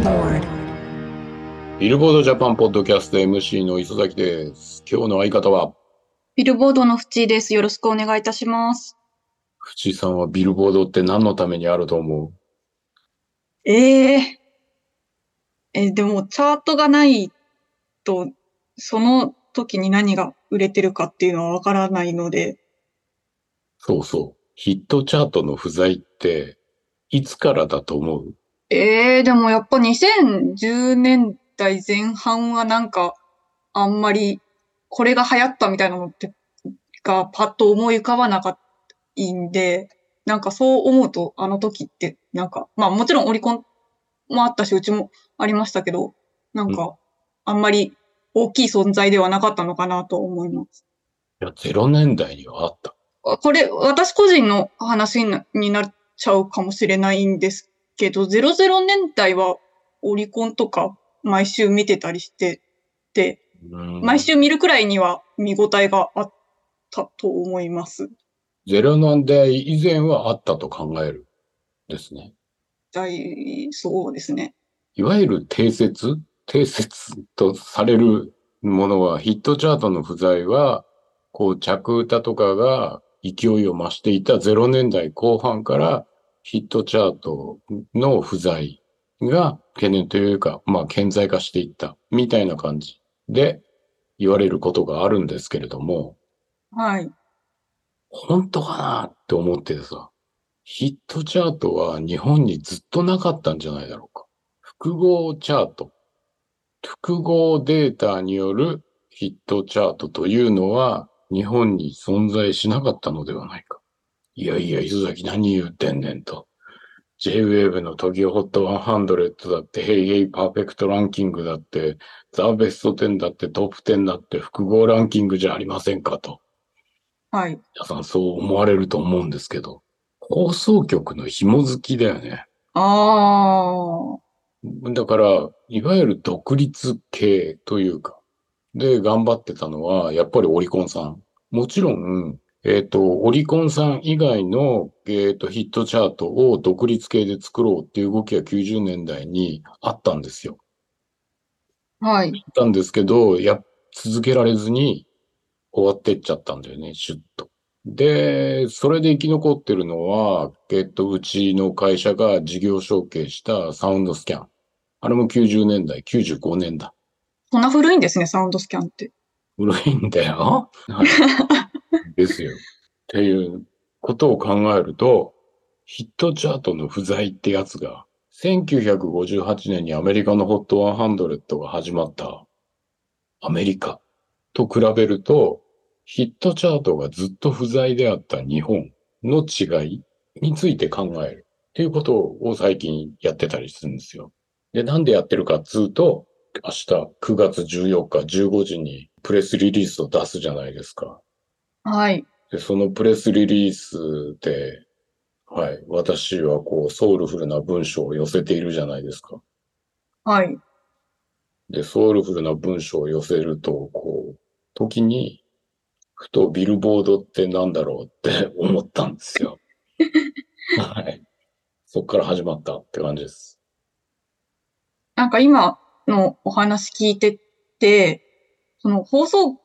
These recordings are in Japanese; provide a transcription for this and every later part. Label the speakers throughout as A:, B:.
A: aboard.
B: ビルボードジャパンポッドキャスト MC の磯崎です。今日の相方は、
C: ビルボードの縁です。よろしくお願いいたします。
B: 藤井さんはビルボードって何のためにあると思う？
C: えええ、でも、チャートがないと、その時に何が売れてるかっていうのはわからないので、
B: そうそう。ヒットチャートの不在って、いつからだと思う？
C: ええでもやっぱ2010年代前半はなんか、あんまり、これが流行ったみたいなのって、がパッと思い浮かばなかったいんで、なんかそう思うと、あの時って、なんか、まあもちろんオリコンもあったし、うちもありましたけど、なんか、あんまり大きい存在ではなかったのかなと思います。
B: いや、0年代にはあった。
C: あこれ、私個人の話になになっちゃうかもしれないんですけど、00年代はオリコンとか毎週見てたりしてて、
B: うん
C: 毎週見るくらいには見応えがあったと思います。
B: 0年代以前はあったと考える。ですね。
C: 大そうですね。
B: いわゆる定説？定説とされるものは、ヒットチャートの不在は、こう、着歌とかが勢いを増していた0年代後半から、ヒットチャートの不在が懸念というか、まあ、顕在化していった、みたいな感じで言われることがあるんですけれども、
C: はい。
B: 本当かなって思っててさ、ヒットチャートは日本にずっとなかったんじゃないだろうか。複合チャート。複合データによるヒットチャートというのは日本に存在しなかったのではないか。いやいや、磯崎何言ってんねんと。J-Wave の TOKIOHOT 100だって、Hey Hey Perfect ランキングだって、ザ・ベスト10だって、トップ10だって複合ランキングじゃありませんかと。
C: はい。
B: 皆さんそう思われると思うんですけど、放送局の紐付きだよね。
C: ああ。
B: だから、いわゆる独立系というか、で、頑張ってたのは、やっぱりオリコンさん。もちろん、えっ、と、オリコンさん以外の、えっ、と、ヒットチャートを独立系で作ろうっていう動きが90年代にあったんですよ。
C: はい。
B: あったんですけど、や、続けられずに終わってっちゃったんだよね、シュッと。で、それで生き残ってるのは、えっと、うちの会社が事業承継したサウンドスキャン。あれも90年代、95年だ。
C: そんな古いんですね、サウンドスキャンって。
B: 古いんだよ。は いですよ。っていうことを考えると、ヒットチャートの不在ってやつが、1958年にアメリカの HOT100 が始まったアメリカと比べると、ヒットチャートがずっと不在であった日本の違いについて考えるっていうことを最近やってたりするんですよ。で、なんでやってるかっつうと、明日9月14日15時にプレスリリースを出すじゃないですか。
C: はい。
B: で、そのプレスリリースで、はい、私はこうソウルフルな文章を寄せているじゃないですか。
C: はい。
B: で、ソウルフルな文章を寄せると、こう、時に、ふとビルボードってなんだろうって 思ったんですよ。はい。そっから始まったって感じです。
C: なんか今のお話聞いてて、その放送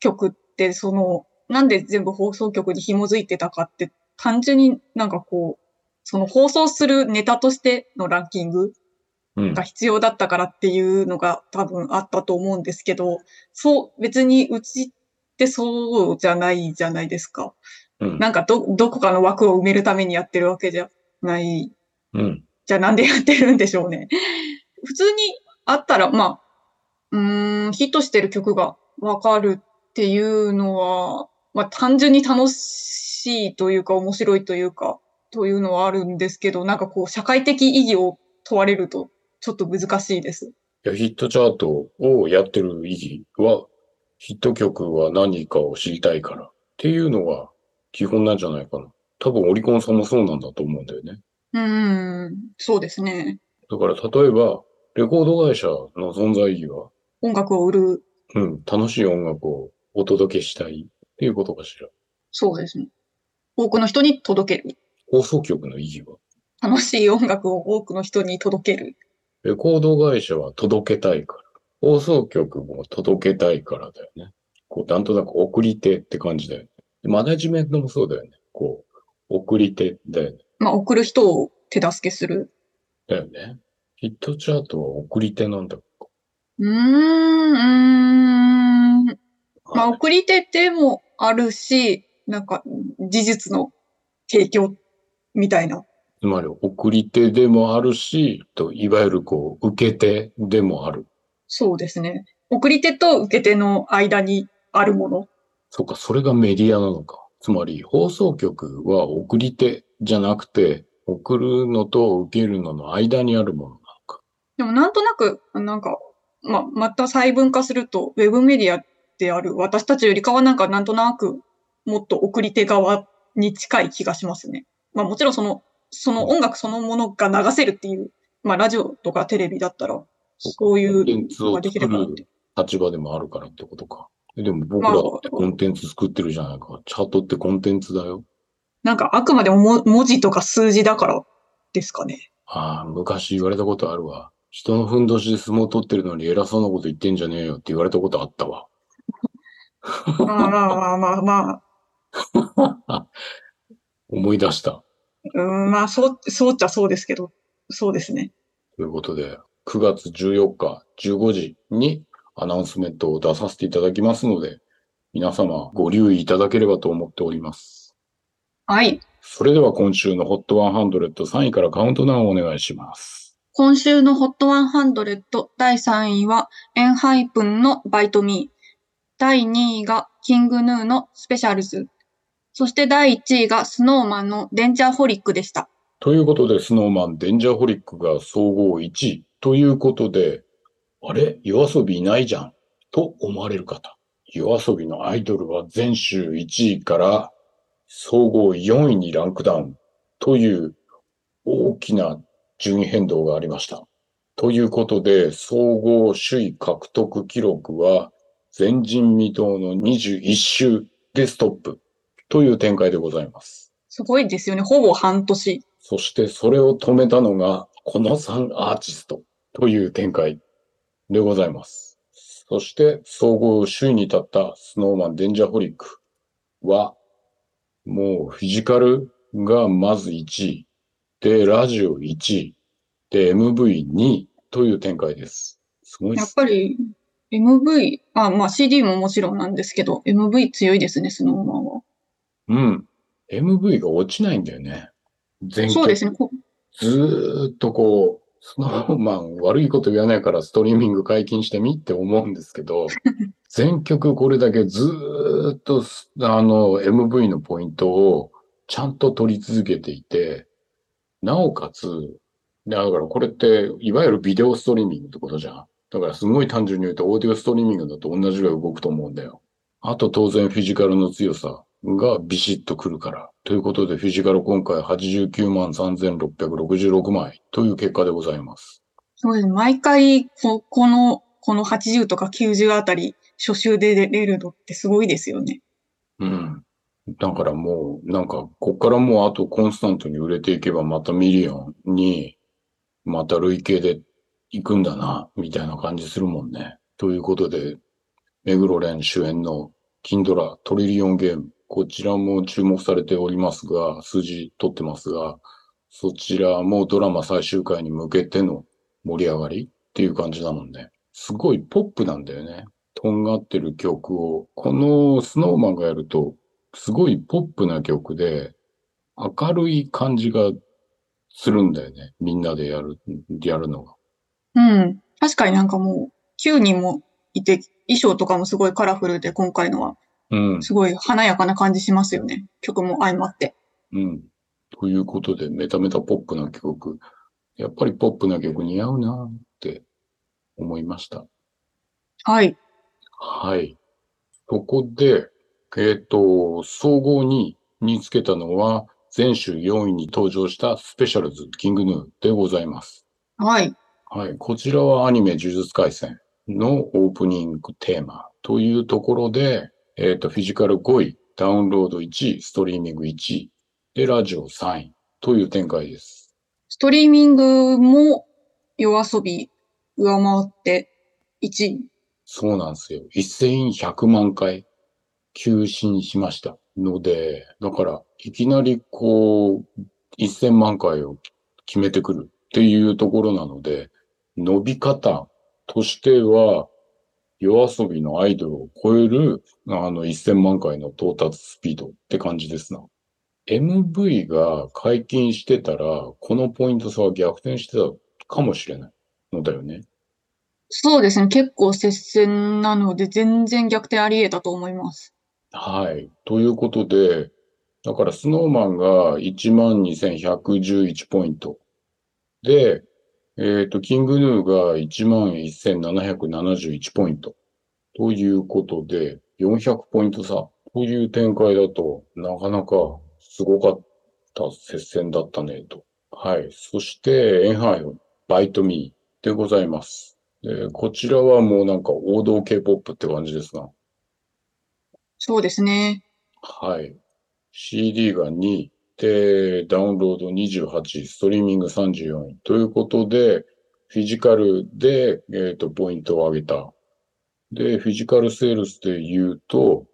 C: 局ってその、なんで全部放送局に紐づいてたかって、単純になんかこう、その放送するネタとしてのランキング
B: うん
C: が。必要だったからっていうのが多分あったと思うんですけど、そう、別にうちってそうじゃないじゃないですか。
B: うん。
C: なんかど、どこかの枠を埋めるためにやってるわけじゃない
B: うん。
C: じゃあなんでやってるんでしょうね。普通にあったら、まあ、うーん、ヒットしてる曲がわかるっていうのは、まあ単純に楽しいというか面白いというか、というのはあるんですけど、なんかこう社会的意義を問われるとちょっと難しいです。
B: いや、ヒットチャートをやってる意義は、ヒット曲は何かを知りたいからっていうのが基本なんじゃないかな。多分オリコンさんもそうなんだと思うんだよね。
C: うーん、そうですね。
B: だから例えば、レコード会社の存在意義は、
C: 音楽を売る、
B: うん、楽しい音楽をお届けしたいっていうことかしら。
C: そうですね。多くの人に届ける。
B: 放送局の意義は、
C: 楽しい音楽を多くの人に届ける。
B: レコード会社は届けたいから。放送局も届けたいからだよね。こう、なんとなく送り手って感じだよね。マネジメントもそうだよね。こう、送り手だよね。
C: まあ、送る人を手助けする。
B: だよね。ヒットチャートは送り手なんだ。
C: うーん、うーん。まあ、送り手でもあるし、なんか、事実の提供みたいな。
B: つまり、送り手でもあるし、と、いわゆるこう、受け手でもある。
C: そうですね。送り手と受け手の間にあるもの。
B: そっか、それがメディアなのか。つまり、放送局は送り手じゃなくて、送るのと受けるのの間にあるものなのか。
C: でもなんとなく、なんか、まあ、また細分化すると、ウェブメディアである私たちよりかはなんかなんとなく、もっと送り手側に近い気がしますね。まあもちろんその、その音楽そのものが流せるっていう、まあラジオとかテレビだったら、そういうのができればなって。
B: 立場でもあるからってことか。でも僕らだってコンテンツ作ってるじゃないか。チャートってコンテンツだよ。
C: なんかあくまでもも文字とか数字だからですかね。
B: ああ、昔言われたことあるわ。人のふんどしで相撲取ってるのに偉そうなこと言ってんじゃねえよって言われたことあったわ。
C: まあまあまあまあまあ、
B: 思い出した。
C: うん、まあそう、そうっちゃそうですけど、そうですね。
B: ということで、9月14日15時にアナウンスメントを出させていただきますので、皆様ご留意いただければと思っております。
C: はい。
B: それでは今週の HOT100 3位からカウントダウンをお願いします。
C: 今週の HOT100 第3位はエンハイプンのバイトミー。第2位がキングヌーのスペシャルズ。そして第1位がスノーマンのデンジャーホリックでした。
B: ということで、スノーマン、デンジャーホリックが総合1位。ということで、あれ？夜遊びいないじゃん。と思われる方。夜遊びのアイドルは全週1位から総合4位にランクダウン。という大きな順位変動がありました。ということで、総合首位獲得記録は前人未到の21週でストップ。という展開でございます。
C: すごいですよね。ほぼ半年。
B: そしてそれを止めたのが、この3アーティストという展開でございます。そして、総合首位に立ったスノーマンデンジャーホリックは、もうフィジカルがまず1位、で、ラジオ1位、で、MV2 位という展開です。すごい
C: や
B: っす。
C: っぱり MV、あ、まあ CD ももちろんなんですけど、MV 強いですね、スノーマンは。
B: うん。MV が落ちないんだよね。全曲
C: そうですね。こ
B: ずーっとこう、スノーマン悪いこと言わないからストリーミング解禁してみって思うんですけど、全曲これだけずーっとすあの MV のポイントをちゃんと取り続けていて、なおかつ、だからこれっていわゆるビデオストリーミングってことじゃん。だからすごい単純に言うとオーディオストリーミングだと同じぐらい動くと思うんだよ。あと当然フィジカルの強さがビシッとくるから。ということでフィジカル今回89万3666枚という結果でございます。
C: そうです。毎回こ、この、この80とか90あたり、初週で出れるのってすごいですよね。
B: うん。だからもう、なんか、こっからもうあとコンスタントに売れていけばまたミリオンに、また累計で行くんだな、みたいな感じするもんね。ということで、目黒蓮主演の金ドラトリリオンゲーム、こちらも注目されておりますが、数字取ってますが、そちらもドラマ最終回に向けての盛り上がりっていう感じなもんね。すごいポップなんだよね。とんがってる曲を、このスノーマンがやると、すごいポップな曲で、明るい感じがするんだよね。みんなでやる、やるのが。
C: うん。確かになんかもう、9人もいて、衣装とかもすごいカラフルで、今回のは、
B: うん。
C: すごい華やかな感じしますよね。曲も相まって。
B: うん。ということで、メタメタポップな曲。やっぱりポップな曲似合うなって思いました。
C: はい。
B: はい。そこで、えっ、と、総合ににつけたのは、前週4位に登場したスペシャルズ、キングヌーでございます。
C: はい。
B: はい。こちらはアニメ呪術廻戦のオープニングテーマというところで、えっ、と、フィジカル5位、ダウンロード1位、ストリーミング1位、で、ラジオ3位という展開です。
C: ストリーミングも夜遊び上回って1位。
B: そうなんですよ。1100万回休診しましたので、だから、いきなりこう、1000万回を決めてくるっていうところなので、伸び方としては、夜遊びのアイドルを超える、あの、1000万回の到達スピードって感じですな。MV が解禁してたら、このポイント差は逆転してたかもしれないのだよね。
C: そうですね。結構接戦なので、全然逆転あり得たと思います。
B: はい。ということで、だからスノーマンが12,111ポイント。で、えっ、と、 King Gnu が11,771ポイント。ということで、400ポイント差。という展開だと、なかなかすごかった接戦だったね、と。はい。そして、 ENHYPEN、Bite Me でございます。でこちらはもうなんか王道 K-POP って感じですな。
C: そうですね。
B: はい。CD が2で、ダウンロード28、ストリーミング34ということで、フィジカルで、えっ、と、ポイントを上げた。で、フィジカルセールスで言うと、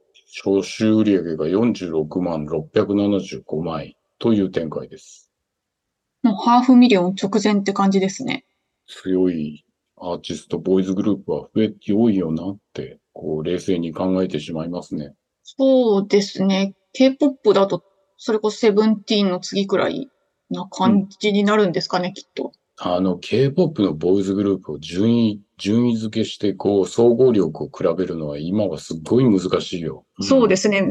B: 初週売上が46万675万円という展開です。
C: もうハーフミリオン直前って感じですね。
B: 強いアーティスト、ボーイズグループは増えて多いよなって、こう、冷静に考えてしまいますね。
C: そうですね。K-POP だと、それこそセブンティーンの次くらいな感じになるんですかね、きっと。
B: あの、K-POP のボーイズグループを順位、順位付けして、こう、総合力を比べるのは今はすっごい難しいよ。
C: そうですね。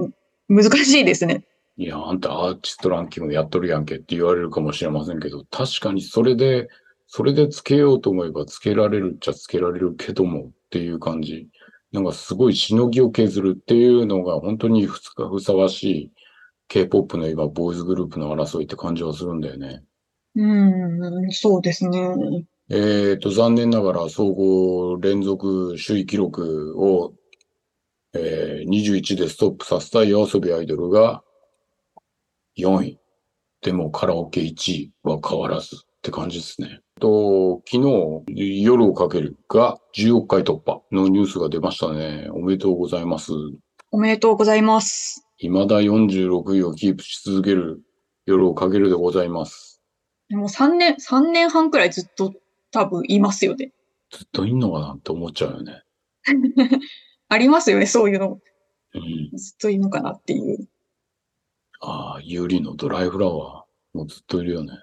C: 難しいですね。
B: いや、あんたアーティストランキングやっとるやんけって言われるかもしれませんけど、確かにそれで、それでつけようと思えばつけられるっちゃつけられるけどもっていう感じ。なんかすごいしのぎを削るっていうのが本当にふつかふさわしい K-POP の今、ボーイズグループの争いって感じはするんだよね。
C: うーん、そうですね。
B: えっと、残念ながら総合連続首位記録を、えー21でストップさせた夜遊びアイドルが4位。でもカラオケ1位は変わらずって感じですね。と、昨日、夜をかけるが10億回突破のニュースが出ましたね。おめでとうございます。
C: おめでとうございます。
B: 未だ46位をキープし続ける夜をかけるでございます。
C: でも3年、3年半くらいずっと多分いますよね。
B: ずっといんのかなって思っちゃうよね。
C: ありますよね、そういうの。
B: うん。
C: ずっといるのかなっていう。
B: ああ、ユーリのドライフラワー。もうずっといるよね。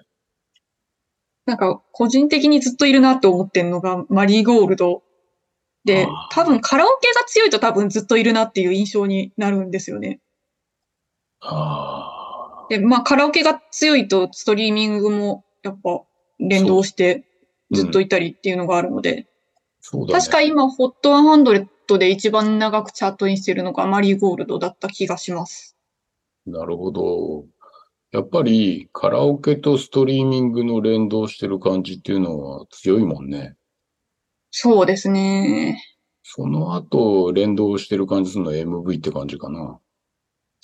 C: なんか、個人的にずっといるなって思ってんのが、マリーゴールド。で多分カラオケが強いと多分ずっといるなっていう印象になるんですよね。
B: ああ。
C: で、まあカラオケが強いとストリーミングもやっぱ連動してずっといたりっていうのがあるので、
B: そうだね。
C: 確か今 HOT100 で一番長くチャートインしてるのがマリーゴールドだった気がします。
B: なるほど。やっぱりカラオケとストリーミングの連動してる感じっていうのは強いもんね。
C: そうですね。
B: その後連動してる感じするのは MV って感じかな。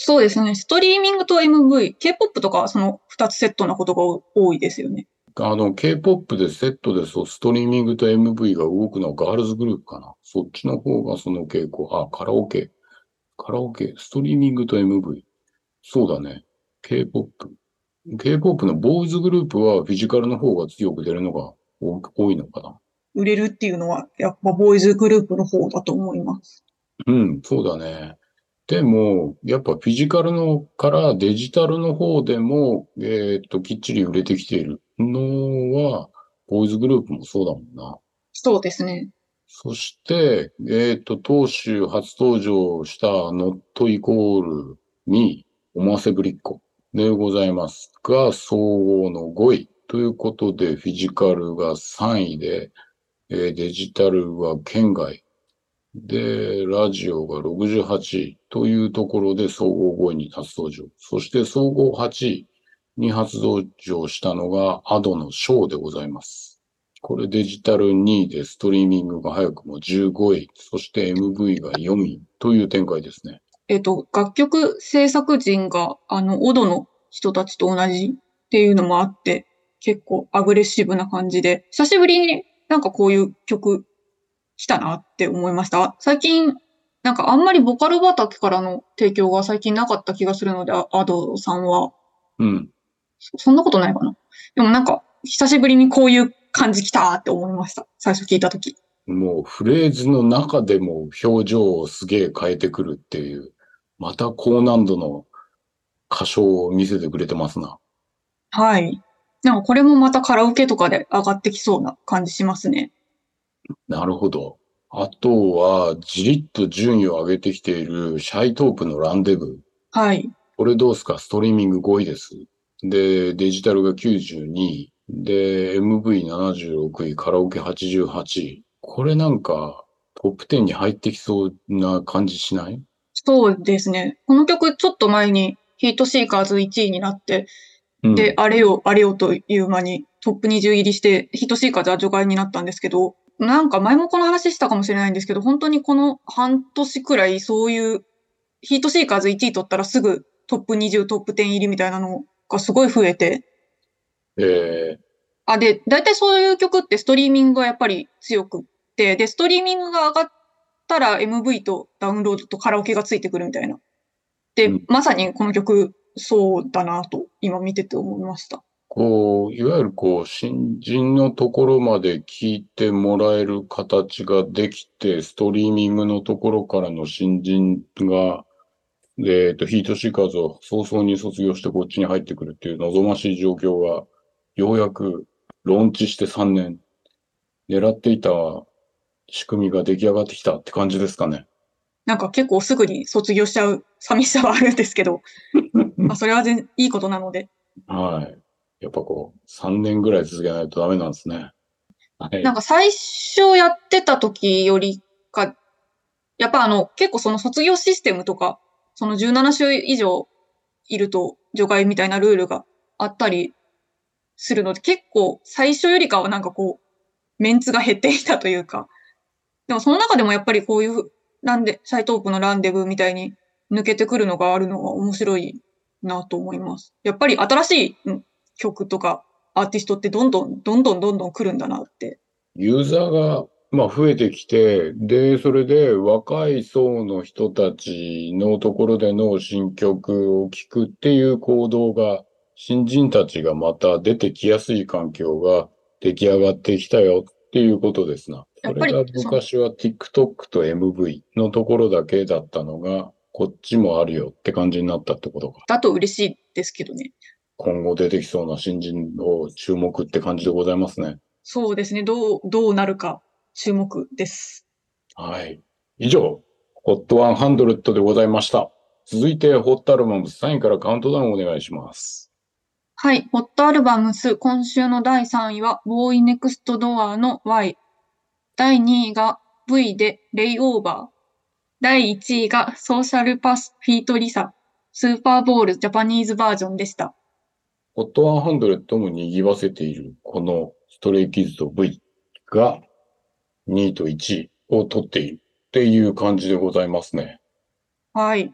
C: そうですね。ストリーミングと MV、K-POP とかはその2つセットなことが多いですよね。
B: あの、K-POP でセットでそう、ストリーミングと MV が動くのはガールズグループかな。そっちの方がその傾向。あ、カラオケ。カラオケ、ストリーミングと MV。そうだね。K-POP。K-POP のボーイズグループはフィジカルの方が強く出るのが多多いのかな。
C: 売れるっていうのは、やっぱボーイズグループの方だと思います。
B: うん、そうだね。でも、やっぱフィジカルのからデジタルの方でも、えっと、きっちり売れてきているのは、ボーイズグループもそうだもんな。
C: そうですね。
B: そして、えっと、当週初登場した Not Equal に、思わせぶりっ子でございますが、総合の5位ということで、フィジカルが3位で、えーデジタルは県外。で、ラジオが68位というところで総合5位に初登場。そして総合8位に初登場したのがアドのショーでございます。これデジタル2位でストリーミングが早くも15位、そして MV が4位という展開ですね。
C: えっと、楽曲制作人が、あの、オドの人たちと同じっていうのもあって、結構アグレッシブな感じで、久しぶりになんかこういう曲来たなって思いました。最近、なんかあんまりボカロ畑からの提供が最近なかった気がするので、あアドさんは。
B: うん。
C: そそんなことないかな。でもなんか、久しぶりにこういう感じ来たって思いました。最初聞いたとき。
B: もうフレーズの中でも表情をすげえ変えてくるっていう、また高難度の歌唱を見せてくれてますな。
C: はい。なんかこれもまたカラオケとかで上がってきそうな感じしますね。
B: なるほど。あとは、じりっと順位を上げてきているシャイトープのランデブー。
C: はい。
B: これどうすか？ストリーミング5位です。で、デジタルが92位。で、MV76 位、カラオケ88位。これなんか、トップ10に入ってきそうな感じしない？
C: そうですね。この曲ちょっと前にヒートシーカーズ1位になって、
B: うん
C: で、あれよ、あれよという間にトップ20入りして、ヒートシーカーズは除外になったんですけど、なんか前もこの話したかもしれないんですけど、本当にこの半年くらいそういう、ヒートシーカーズ1位取ったらすぐトップ20、トップ10入りみたいなのがすごい増えて、
B: え
C: あ、で、大体そういう曲ってストリーミングがやっぱり強くって、で、ストリーミングが上がったら MV とダウンロードとカラオケがついてくるみたいな。で、
B: うん
C: まさにこの曲、そうだなと、今見てて思いました。
B: こう、いわゆるこう、新人のところまで聞いてもらえる形ができて、ストリーミングのところからの新人が、えっと、ヒートシーカーズを早々に卒業してこっちに入ってくるっていう望ましい状況が、ようやくローンチして3年、狙っていた仕組みが出来上がってきたって感じですかね。
C: なんか結構すぐに卒業しちゃう寂しさはあるんですけど、まあそれは全然いいことなので。
B: はい。やっぱこう、3年ぐらい続けないとダメなんですね。はい。
C: なんか最初やってた時よりか、やっぱあの、結構その卒業システムとか、その17週以上いると除外みたいなルールがあったりするので、結構最初よりかはなんかこう、メンツが減っていたというか、でもその中でもやっぱりこういう、なんで、シャイトープのランデブーみたいに抜けてくるのがあるのは面白いなと思います。やっぱり新しい曲とかアーティストってどんどん、どんどんどんどん来るんだなって
B: ユーザーが、まあ、増えてきて、で、それで若い層の人たちのところでの新曲を聴くっていう行動が、新人たちがまた出てきやすい環境が出来上がってきたよっていうことですな。そ
C: やっぱり
B: れが昔は TikTok と MV のところだけだったのが、こっちもあるよって感じになったってことか。
C: だと嬉しいですけどね。
B: 今後出てきそうな新人を注目って感じでございますね。
C: そうですね。どう、どうなるか注目です。
B: はい。以上、HOT100 でございました。続いて、ホットアルバム3位からカウントダウンお願いします。
C: はい。ホットアルバムス、今週の第3位は、ボーイネクストドアの Y。第2位が V でレイオーバー。第1位がソーシャルパスフィートリサ。スーパーボールジャパニーズバージョンでした。
B: HOT100 も賑わせている、このストレイキッズと V が2位と1位を取っているっていう感じでございますね。
C: はい。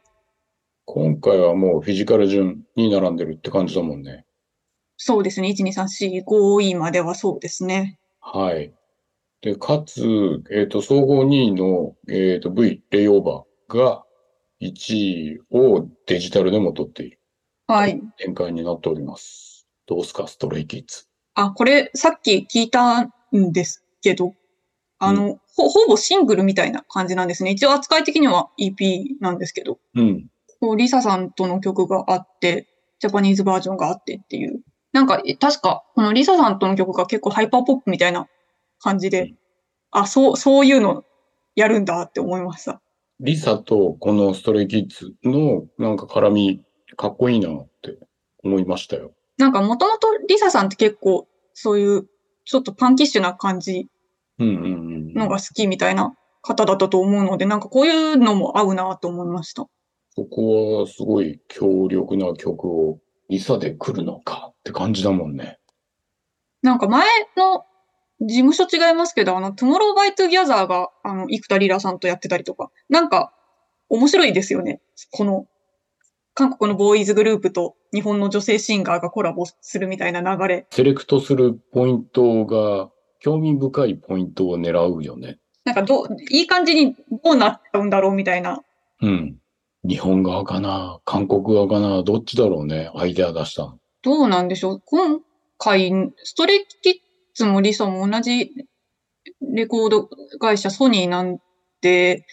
B: 今回はもうフィジカル順に並んでるって感じだもんね。
C: そうですね。1、2、3、4、5位まではそうですね。
B: はい。で、かつ、えっ、と、総合2位の、えっ、と、V、レイオーバーが1位をデジタルでも取っている
C: はい。
B: 展開になっております。どうすか、ストレイキッズ。
C: あ、これ、さっき聞いたんですけど、あの、ほ、ほぼシングルみたいな感じなんですね。一応扱い的には EP なんですけど、
B: うん。
C: こうリサさんとの曲があって、ジャパニーズバージョンがあってっていう。なんか、え確か、このリサさんとの曲が結構ハイパーポップみたいな感じで、あ、そう、そういうのやるんだって思いました。
B: リサとこのストレイキッズのなんか絡み、かっこいいなって思いましたよ。
C: なんか、もともとリサさんって結構、そういう、ちょっとパンキッシュな感じ
B: うんうんうん。
C: のが好きみたいな方だったと思うので、なんかこういうのも合うなと思いました。
B: ここはすごい強力な曲をリサで来るのかって感じだもんね。
C: なんか前の事務所違いますけど、あの、 TOMORROW X TOGETHER が、あの、幾田りらさんとやってたりとか、なんか、面白いですよね。この韓国のボーイズグループと日本の女性シンガーがコラボするみたいな流れ。
B: セレクトするポイントが、興味深いポイントを狙うよね。
C: なんかどう、いい感じにどうなっちゃうんだろうみたいな。
B: うん。日本側かな？韓国側かな？どっちだろうね？アイデア出したの。
C: どうなんでしょう？今回、ストレイキッズもリサも同じレコード会社ソニーなんで、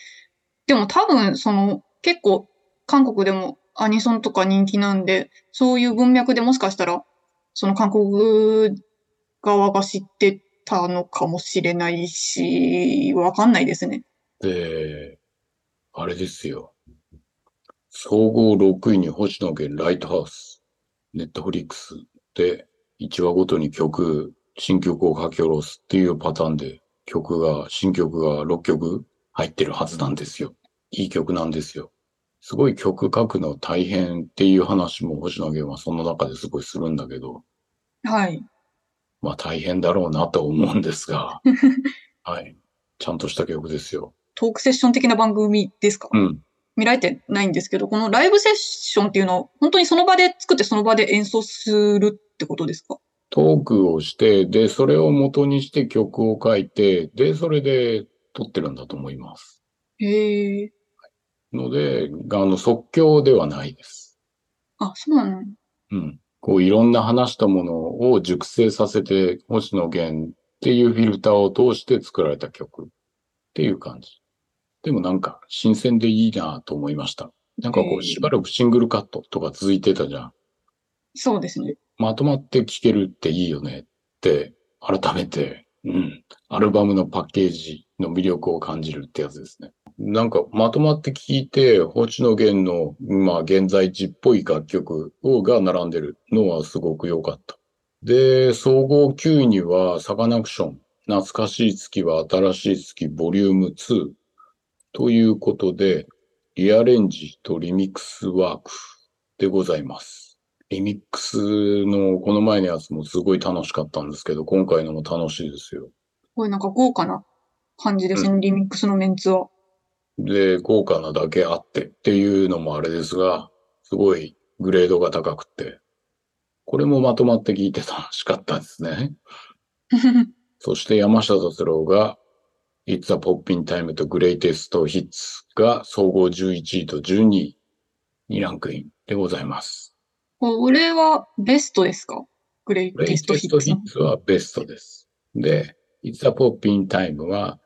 C: でも多分その結構韓国でもアニソンとか人気なんで、そういう文脈でもしかしたら、その韓国側が知ってたのかもしれないし、わかんないですね。
B: で、あれですよ。総合6位に星野源ライトハウス。ネットフリックスで1話ごとに曲、新曲を書き下ろすっていうパターンで曲が、新曲が6曲入ってるはずなんですよ。いい曲なんですよ。すごい曲書くの大変っていう話も星野源はその中ですごいするんだけど、
C: はい。
B: まあ大変だろうなと思うんですが、はい。ちゃんとした曲ですよ。
C: トークセッション的な番組ですか？
B: うん。
C: 見られてないんですけど、このライブセッションっていうのを本当にその場で作ってその場で演奏するってことですか？
B: トークをして、で、それを元にして曲を書いて、で、それで撮ってるんだと思います。
C: へえ。
B: ので、あの、即興ではないです。
C: あ、そうなの？
B: うん。こう、いろんな話したものを熟成させて、星野源っていうフィルターを通して作られた曲っていう感じ。でもなんか、新鮮でいいなと思いました。なんかこう、しばらくシングルカットとか続いてたじゃん。
C: そうですね。
B: まとまって聴けるっていいよねって、改めて、うん、アルバムのパッケージの魅力を感じるってやつですね。なんか、まとまって聴いて、星野源の、まあ、現在地っぽい楽曲をが並んでるのはすごく良かった。で、総合9位には、サカナクション、懐かしい月は新しい月、ボリューム2ということで、リアレンジとリミックスワークでございます。リミックスのこの前のやつもすごい楽しかったんですけど、今回のも楽しいですよ。
C: これなんか豪華な感じですね、リミックスのメンツは。
B: で、豪華なだけあってっていうのもあれですが、すごいグレードが高くて、これもまとまって聞いて楽しかったですね。そして山下達郎が It's a Poppin' Time と Greatest Hits が総合11位と12位にランクインでございます。
C: これはベストですか？グレイテストヒッ
B: Greatest
C: ツ
B: はベストです。で、It's a Poppin' Time は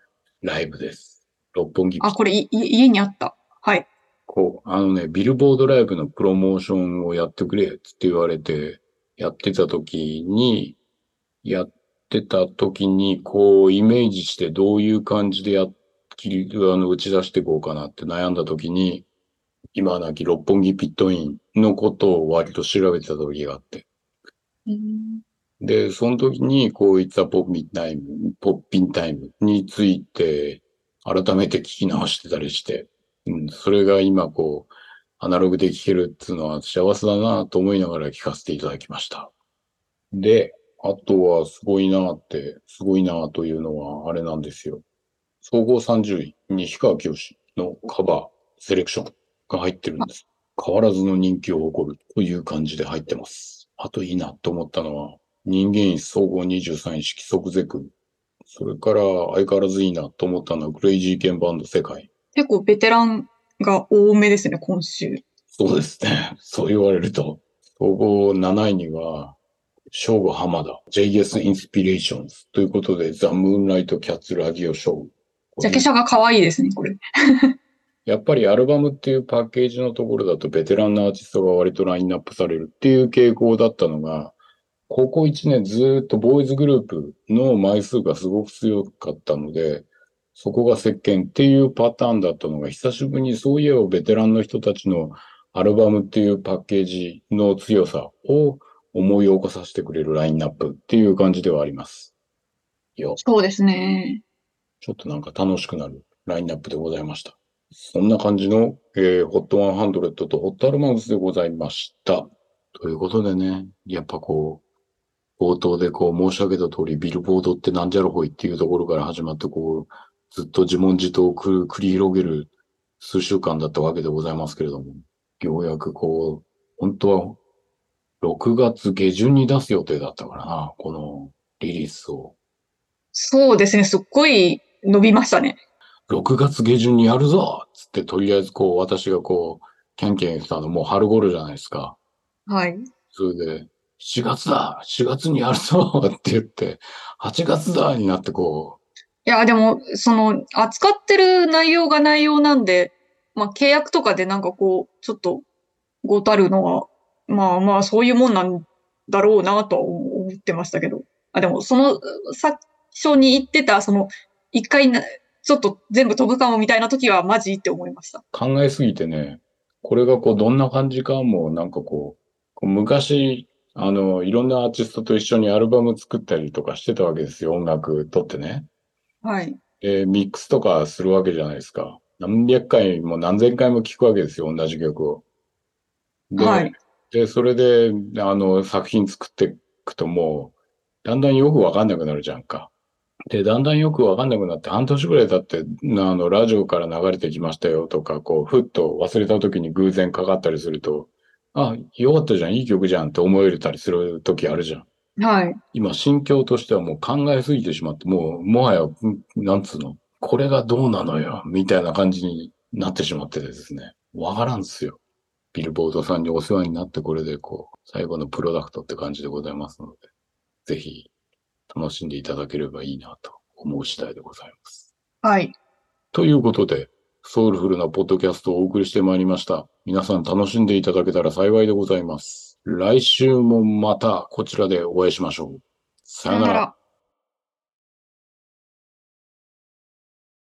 B: ライブです。六本木
C: あ、これいい家にあった。はい。
B: こう、あのね、ビルボードライブのプロモーションをやってくれって言われて、やってた時に、やってた時に、こう、イメージしてどういう感じでやっ、切り、あの、打ち出していこうかなって悩んだ時に、今なき六本木ピットインのことを割と調べてた時があって。
C: うん
B: で、その時に、こう、いったポッピンタイム、ポッピンタイムについて、改めて聞き直してたりして、うん、それが今、こう、アナログで聞けるっていうのは幸せだなと思いながら聞かせていただきました。で、あとはすごいなって、すごいなというのはあれなんですよ。総合30位、西川きよしのカバー、セレクションが入ってるんです。変わらずの人気を誇るという感じで入ってます。あといいなと思ったのは、人間総合23位色即ゼク。それから相変わらずいいなと思ったのは、クレイジーケンバンド世界。
C: 結構ベテランが多めですね、今週。
B: そうですね。そう言われると。総合7位には、正吾浜田、JS Inspirations ということで、ザ・ムーンライト・キャッツ・ラディオ・ショー。
C: ジャケ写が可愛いですね、これ。
B: やっぱりアルバムっていうパッケージのところだとベテランのアーティストが割とラインナップされるっていう傾向だったのが、ここ1年ずーっとボーイズグループの枚数がすごく強かったので、そこが石鹸っていうパターンだったのが、久しぶりにそういえばベテランの人たちのアルバムっていうパッケージの強さを思い起こさせてくれるラインナップっていう感じではあります。よ。
C: そうですね。
B: ちょっとなんか楽しくなるラインナップでございました。そんな感じの、えー、HOT100 と HOT アルマウスでございました。ということでね、やっぱこう、冒頭でこう申し上げた通り、ビルボードってなんじゃらほいっていうところから始まって、こう、ずっと自問自答を繰繰り広げる数週間だったわけでございますけれども、ようやくこう、本当は6月下旬に出す予定だったからな、このリリースを。
C: そうですね。すっごい伸びましたね。
B: 6月下旬にやるぞつって、とりあえずこう、私がこう、キャンキャン言ってたのもう春頃じゃないですか。
C: はい。
B: それで、7月だ !4 月にやるぞ って言って、8月だになってこ
C: いや、でも、その、扱ってる内容が内容なんで、まあ、契約とかでなんかこう、ちょっと、ごたるのは、まあまあ、そういうもんなんだろうなとは思ってましたけど。あ、でも、その、最初に言ってた、その、一回な、ちょっと全部飛ぶかもみたいな時は、マジって思いました。
B: う、考えすぎてね、これがこう、どんな感じかも、なんかこう、こう昔、あの、いろんなアーティストと一緒にアルバム作ったりとかしてたわけですよ、音楽撮ってね。
C: はい。
B: で、ミックスとかするわけじゃないですか。何百回も何千回も聴くわけですよ、同じ曲を。で、
C: はい
B: で、それで、あの、作品作っていくともう、だんだんよくわかんなくなるじゃんか。で、だんだんよくわかんなくなって、半年ぐらい経って、あの、ラジオから流れてきましたよとか、こう、ふっと忘れた時に偶然かかったりすると、あ、よかったじゃん、いい曲じゃんって思えたりする時あるじゃん。
C: はい。
B: 今、心境としてはもう考えすぎてしまって、もう、もはや、んなんつうの、これがどうなのよ、みたいな感じになってしまっててですね。わからんっすよ。ビルボードさんにお世話になって、これでこう、最後のプロダクトって感じでございますので、ぜひ、楽しんでいただければいいなと思う次第でございます。
C: はい。
B: ということで、ソウルフルなポッドキャストをお送りしてまいりました。皆さん楽しんでいただけたら幸いでございます。来週もまたこちらでお会いしましょう。さよな
C: ら。